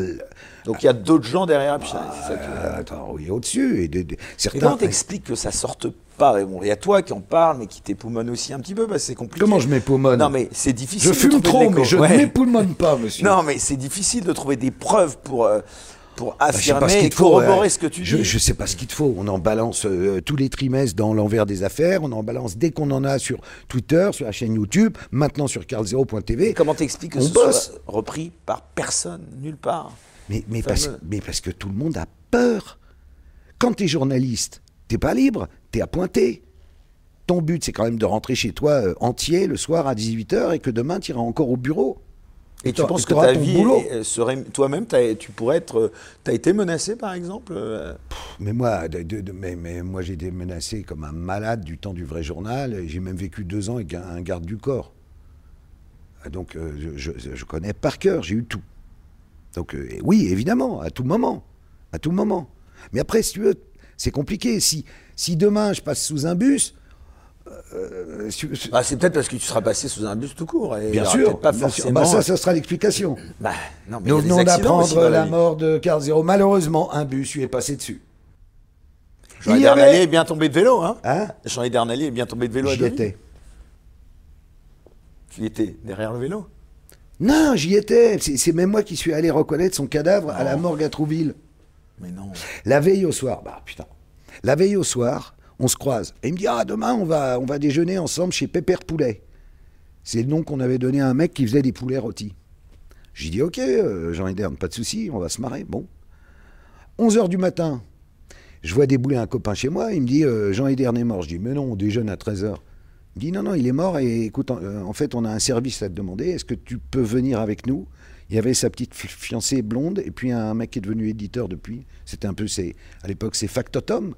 Donc il y a d'autres gens derrière Epstein, c'est ça euh, Attends, oui, au-dessus. Et, de, certains... comment t'expliques que ça sorte pas Bon, il y a toi qui en parle, mais qui t'époumonne aussi un petit peu, parce que c'est compliqué. Comment je m'époumonne Non, mais c'est difficile. Je fume trop, mais je ne m'époumonne pas, monsieur. Non, mais c'est difficile de trouver des preuves pour pour bah, affirmer et corroborer ce que tu dis. Je ne sais pas ce qu'il te faut. On en balance euh, tous les trimestres dans l'envers des affaires. On en balance dès qu'on en a sur Twitter, sur la chaîne YouTube, maintenant sur carl0.tv. Comment t'expliques que ce soit repris par personne, nulle part? Mais, mais, parce, mais parce que tout le monde a peur. Quand tu es journaliste, t'es pas libre, tu es appointé. Ton but, c'est quand même de rentrer chez toi euh, entier le soir à 18h et que demain, tu iras encore au bureau. Et, tu penses que ta vie serait toi-même, tu pourrais être, tu as été menacé par exemple euh? Mais moi, mais, moi j'ai été menacé comme un malade du temps du vrai journal. J'ai même vécu deux ans avec un, garde du corps. Ah, donc euh, je, connais par cœur, j'ai eu tout. Donc euh, oui, évidemment, à tout moment, à tout moment. Mais après, si tu veux, c'est compliqué. Si, si demain je passe sous un bus, euh, bah, c'est peut-être parce que tu seras passé sous un bus tout court. Et bien sûr, pas forcément... Bah, ça, ça sera l'explication. Bah, non, mais Nous venons d'apprendre la, mort de Carl Zero. Malheureusement, un bus lui est passé dessus. Jean Dernalier est bien tombé de vélo. Hein, hein Jean Dernalier est bien tombé de vélo. J'y étais. Tu étais derrière le vélo Non, j'y étais. C'est même moi qui suis allé reconnaître son cadavre à la morgue à Trouville. Mais non. La veille au soir. Bah putain. La veille au soir, on se croise. Et il me dit Ah, demain, on va, on va déjeuner ensemble chez Pépère Poulet. C'est le nom qu'on avait donné à un mec qui faisait des poulets rôtis. J'ai dit Ok, euh, Jean Ederne, pas de souci, on va se marrer. Bon. 11 h du matin, je vois débouler un copain chez moi. Il me dit euh, Jean Ederne est mort. Je dis Mais non, on déjeune à 13 h. Il me dit Non, non, il est mort. Et écoute, en, euh, en fait, on a un service à te demander. Est-ce que tu peux venir avec nous? Il y avait sa petite fiancée blonde et puis un mec qui est devenu éditeur depuis. C'était un peu, à l'époque, c'est Factotum.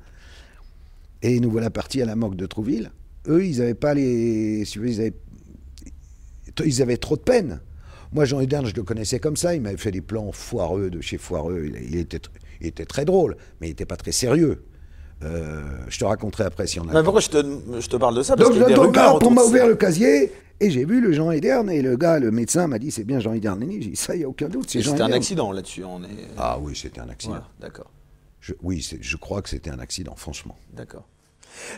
Et nous voilà partis à la morgue de Trouville. Eux, ils n'avaient pas les. Ils avaient... ils avaient trop de peine. Moi, Jean Hudern, je le connaissais comme ça. Il m'avait fait des plans foireux de chez Foireux. Il, était, il était très drôle, mais il n'était pas très sérieux. Euh, je te raconterai après si on a. Mais pourquoi je te, je te, parle de ça? Parce Donc, y donc on m'a ouvert le casier et j'ai vu le Jean Ederne et le gars, le médecin m'a dit c'est bien Jean Ederne. J'ai dit ça, il n'y a aucun doute. C'était un accident là-dessus. Est... Ah oui, c'était un accident. D'accord. Oui, je crois que c'était un accident, franchement. D'accord.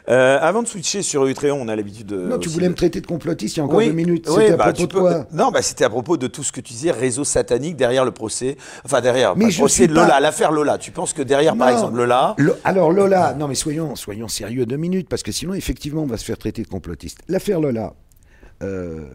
Euh, avant de switcher sur Utréon, on a l'habitude de. Non, tu voulais me traiter de complotiste il y a encore deux minutes. C'était à bah, propos de quoi? Non, bah, c'était à propos de tout ce que tu disais, réseau satanique derrière le procès. Enfin, derrière. Mais le procès Lola, l'affaire Lola. Tu penses que derrière, par exemple, Lola. alors, Lola, non, mais soyons, soyons sérieux deux minutes, parce que sinon, effectivement, on va se faire traiter de complotiste. L'affaire Lola, euh,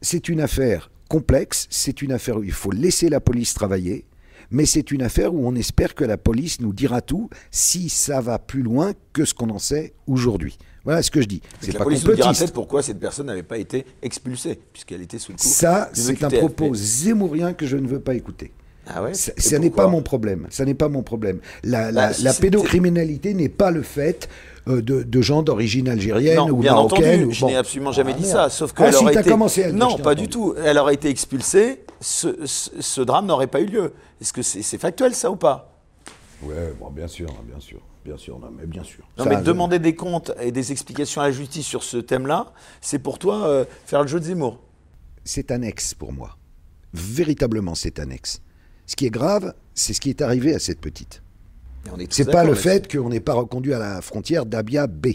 c'est une affaire complexe, c'est une affaire où il faut laisser la police travailler mais c'est une affaire où on espère que la police nous dira tout si ça va plus loin que ce qu'on en sait aujourd'hui. Voilà ce que je dis. C'est la police nous dira peut-être pourquoi cette personne n'avait pas été expulsée, puisqu'elle était sous le coup. Ça, c'est un propos zémourien que je ne veux pas égypter. Ah ouais ça n'est pas mon problème. Ça n'est pas mon problème. La, la bah, pédocriminalité n'est pas le fait euh, de, gens d'origine algérienne ou bien marocaine. Entendu, je n'ai absolument jamais ah, dit ça. Sauf que ah, si, été... commencé Non, pas du tout. Elle aurait été expulsée. Ce, drame n'aurait pas eu lieu. Est-ce que c'est factuel ça ou pas? Oui, bon, bien sûr, bien sûr. Bien sûr, non, mais bien sûr. Non, mais demander des comptes et des explications à la justice sur ce thème-là, c'est pour toi euh, faire le jeu de Zemmour C'est annexe pour moi. Véritablement, c'est annexe. Ce qui est grave, c'est ce qui est arrivé à cette petite. C'est pas le fait qu'on n'ait pas reconduit à la frontière d'Abia B.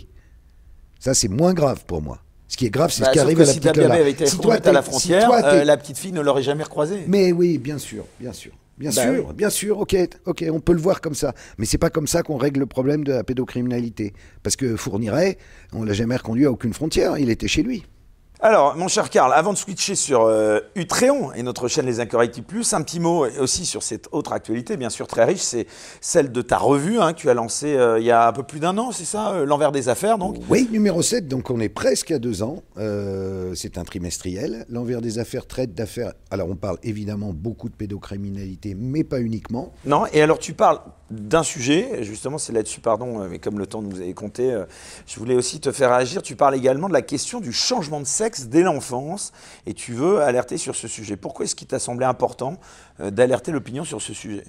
Ça, c'est moins grave pour moi. Ce qui est grave, c'est Bah, ce qui sauf arrive à la si petite Dabia Lola. avait été Si toi, à la si frontière, toi, euh, la petite fille ne l'aurait jamais recroisé. Mais oui, bien sûr, bien sûr. Bien Bah sûr, oui. bien sûr, ok, ok, on peut le voir comme ça. Mais c'est pas comme ça qu'on règle le problème de la pédocriminalité. Parce que Fourniret, on l'a jamais reconduit à aucune frontière, il était chez lui. Alors, mon cher Karl, avant de switcher sur euh, Utréon et notre chaîne Les Incorrectibles Plus, un petit mot aussi sur cette autre actualité, bien sûr très riche, c'est celle de ta revue hein, que tu as lancée euh, il y a un peu plus d'un an, c'est ça euh, L'envers des affaires, donc? Oui, numéro 7, donc on est presque à deux ans. Euh, c'est un trimestriel. L'envers des affaires traite d'affaires. Alors on parle évidemment beaucoup de pédocriminalité, mais pas uniquement. Non Et alors, tu parles d'un sujet, justement, c'est là-dessus, pardon, euh, mais comme le temps nous avait compté, euh, je voulais aussi te faire agir. Tu parles également de la question du changement de sexe dès l'enfance et tu veux alerter sur ce sujet. Pourquoi est-ce qu'il t'a semblé important euh, d'alerter l'opinion sur ce sujet?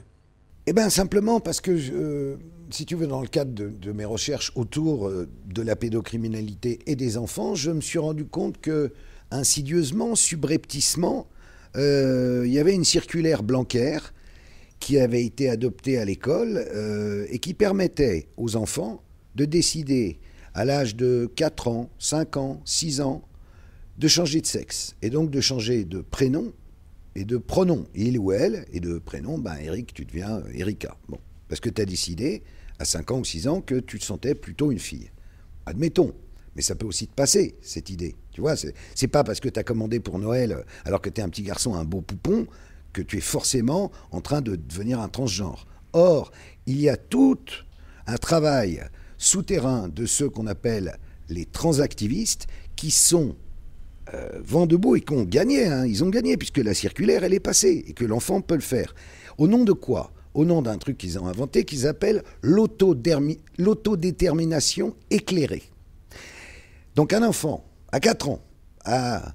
Eh bien, simplement parce que, si tu veux, dans le cadre de, mes recherches autour de la pédocriminalité et des enfants, je me suis rendu compte que, insidieusement, subrepticement, il y avait une circulaire Blanquer qui avait été adoptée à l'école euh, et qui permettait aux enfants de décider, à l'âge de 4 ans, 5 ans, 6 ans, de changer de sexe et donc de changer de prénom et de pronom, il ou elle, et de prénom, ben Eric, tu deviens Erika. Bon, parce que tu as décidé, à 5 ans ou 6 ans, que tu te sentais plutôt une fille. Admettons. Mais ça peut aussi te passer, cette idée. Tu vois, c'est pas parce que tu as commandé pour Noël, alors que tu es un petit garçon, un beau poupon, que tu es forcément en train de devenir un transgenre. Or, il y a tout un travail souterrain de ceux qu'on appelle les transactivistes qui sont euh, vent debout et qui ont gagné. hein. Ils ont gagné puisque la circulaire, elle est passée et que l'enfant peut le faire. Au nom de quoi? Au nom d'un truc qu'ils ont inventé qu'ils appellent l'autodétermination éclairée. Donc un enfant, à 4 ans, à...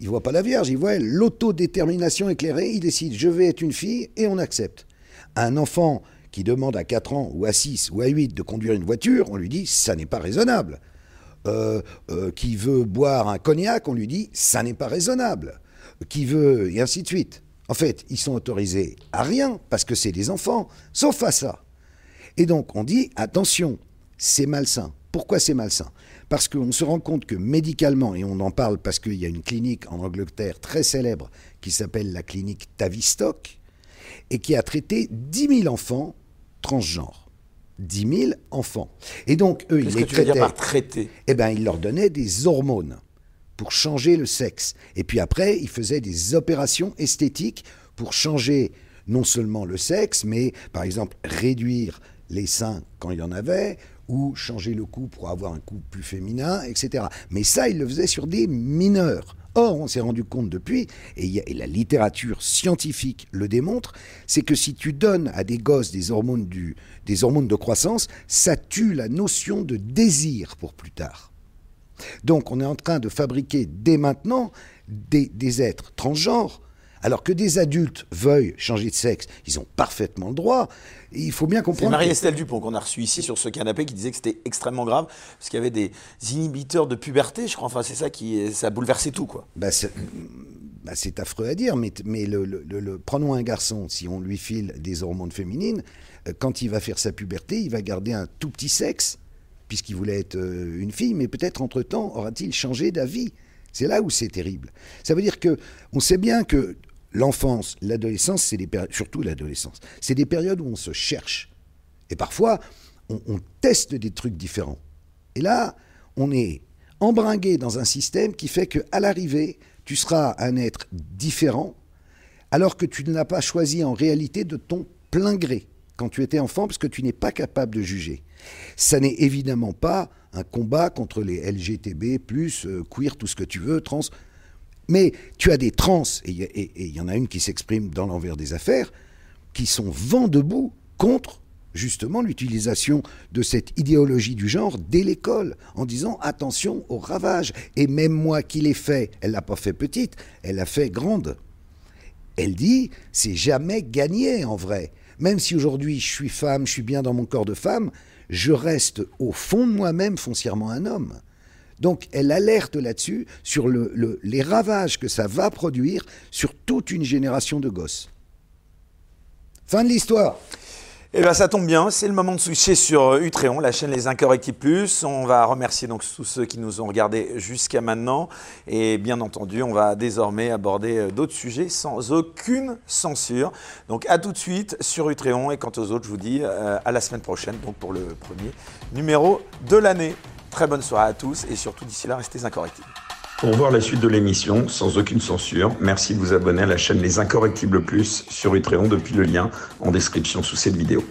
il voit pas la Vierge, il voit l'autodétermination éclairée, il décide je vais être une fille et on accepte. Un enfant qui demande à 4 ans ou à 6 ou à 8 de conduire une voiture, on lui dit ça n'est pas raisonnable. Euh, euh, qui veut boire un cognac, on lui dit ça n'est pas raisonnable. Qui veut, et ainsi de suite. En fait, ils sont autorisés à rien parce que c'est des enfants, sauf à ça. Et donc on dit attention, c'est malsain. Pourquoi c'est malsain? Parce qu'on se rend compte que médicalement, et on en parle parce qu'il y a une clinique en Angleterre très célèbre qui s'appelle la clinique Tavistock, et qui a traité 10 000 enfants transgenres. 10 000 enfants. Et donc, eux, ils les traitaient par traiter? Eh ben, il leur donnait des hormones pour changer le sexe. Et puis après, il faisait des opérations esthétiques pour changer non seulement le sexe, mais par exemple réduire les seins quand il y en avait, ou changer le cou pour avoir un cou plus féminin, etc. Mais ça, il le faisait sur des mineurs. Or, on s'est rendu compte depuis, et, la littérature scientifique le démontre, c'est que si tu donnes à des gosses des hormones, de croissance, ça tue la notion de désir pour plus tard. Donc on est en train de fabriquer dès maintenant des êtres transgenres, alors que des adultes veuillent changer de sexe, ils ont parfaitement le droit. Il faut bien C'est comprendre. que- Marie-Estelle Dupont qu'on a reçue ici sur ce canapé qui disait que c'était extrêmement grave parce qu'il y avait des inhibiteurs de puberté, je crois. Enfin, c'est ça qui ça a bouleversé tout, quoi. Bah, c'est bah, c'est affreux à dire, mais, mais le, le- le- le- prenons un garçon, si on lui file des hormones féminines, euh, quand il va faire sa puberté, il va garder un tout petit sexe, puisqu'il voulait être euh, une fille, mais peut-être entre-temps aura-t-il changé d'avis. C'est là où c'est terrible. Ça veut dire que on sait bien que l'enfance, l'adolescence, c'est surtout l'adolescence, c'est des périodes où on se cherche. Et parfois, on, teste des trucs différents. Et là, on est embringué dans un système qui fait qu'à l'arrivée, tu seras un être différent, alors que tu ne l'as pas choisi en réalité de ton plein gré quand tu étais enfant, parce que tu n'es pas capable de juger. Ça n'est évidemment pas un combat contre les LGTB, euh, queer, tout ce que tu veux, trans. Mais tu as des trans, et il y en a une qui s'exprime dans l'envers des affaires, qui sont vent debout contre justement l'utilisation de cette idéologie du genre dès l'école, en disant attention au ravage. Et même moi qui l'ai fait, elle l'a pas fait petite, elle l'a fait grande. Elle dit c'est jamais gagné en vrai. Même si aujourd'hui je suis femme, je suis bien dans mon corps de femme, je reste au fond de moi-même foncièrement un homme. Donc elle alerte là-dessus sur le- le- les ravages que ça va produire sur toute une génération de gosses. Fin de l'histoire. Eh bien, ça tombe bien, c'est le moment de switcher sur euh, Utréon, la chaîne Les Incorrectibles Plus. On va remercier donc tous ceux qui nous ont regardés jusqu'à maintenant. Et bien entendu, on va désormais aborder euh, d'autres sujets sans aucune censure. Donc, à tout de suite sur Utréon. Et quant aux autres, je vous dis euh, à la semaine prochaine, donc pour le premier numéro de l'année. Très bonne soirée à tous et surtout d'ici là, restez incorrectibles. Pour voir la suite de l'émission, sans aucune censure, merci de vous abonner à la chaîne Les Incorrectibles Plus sur Utréon depuis le lien en description sous cette vidéo.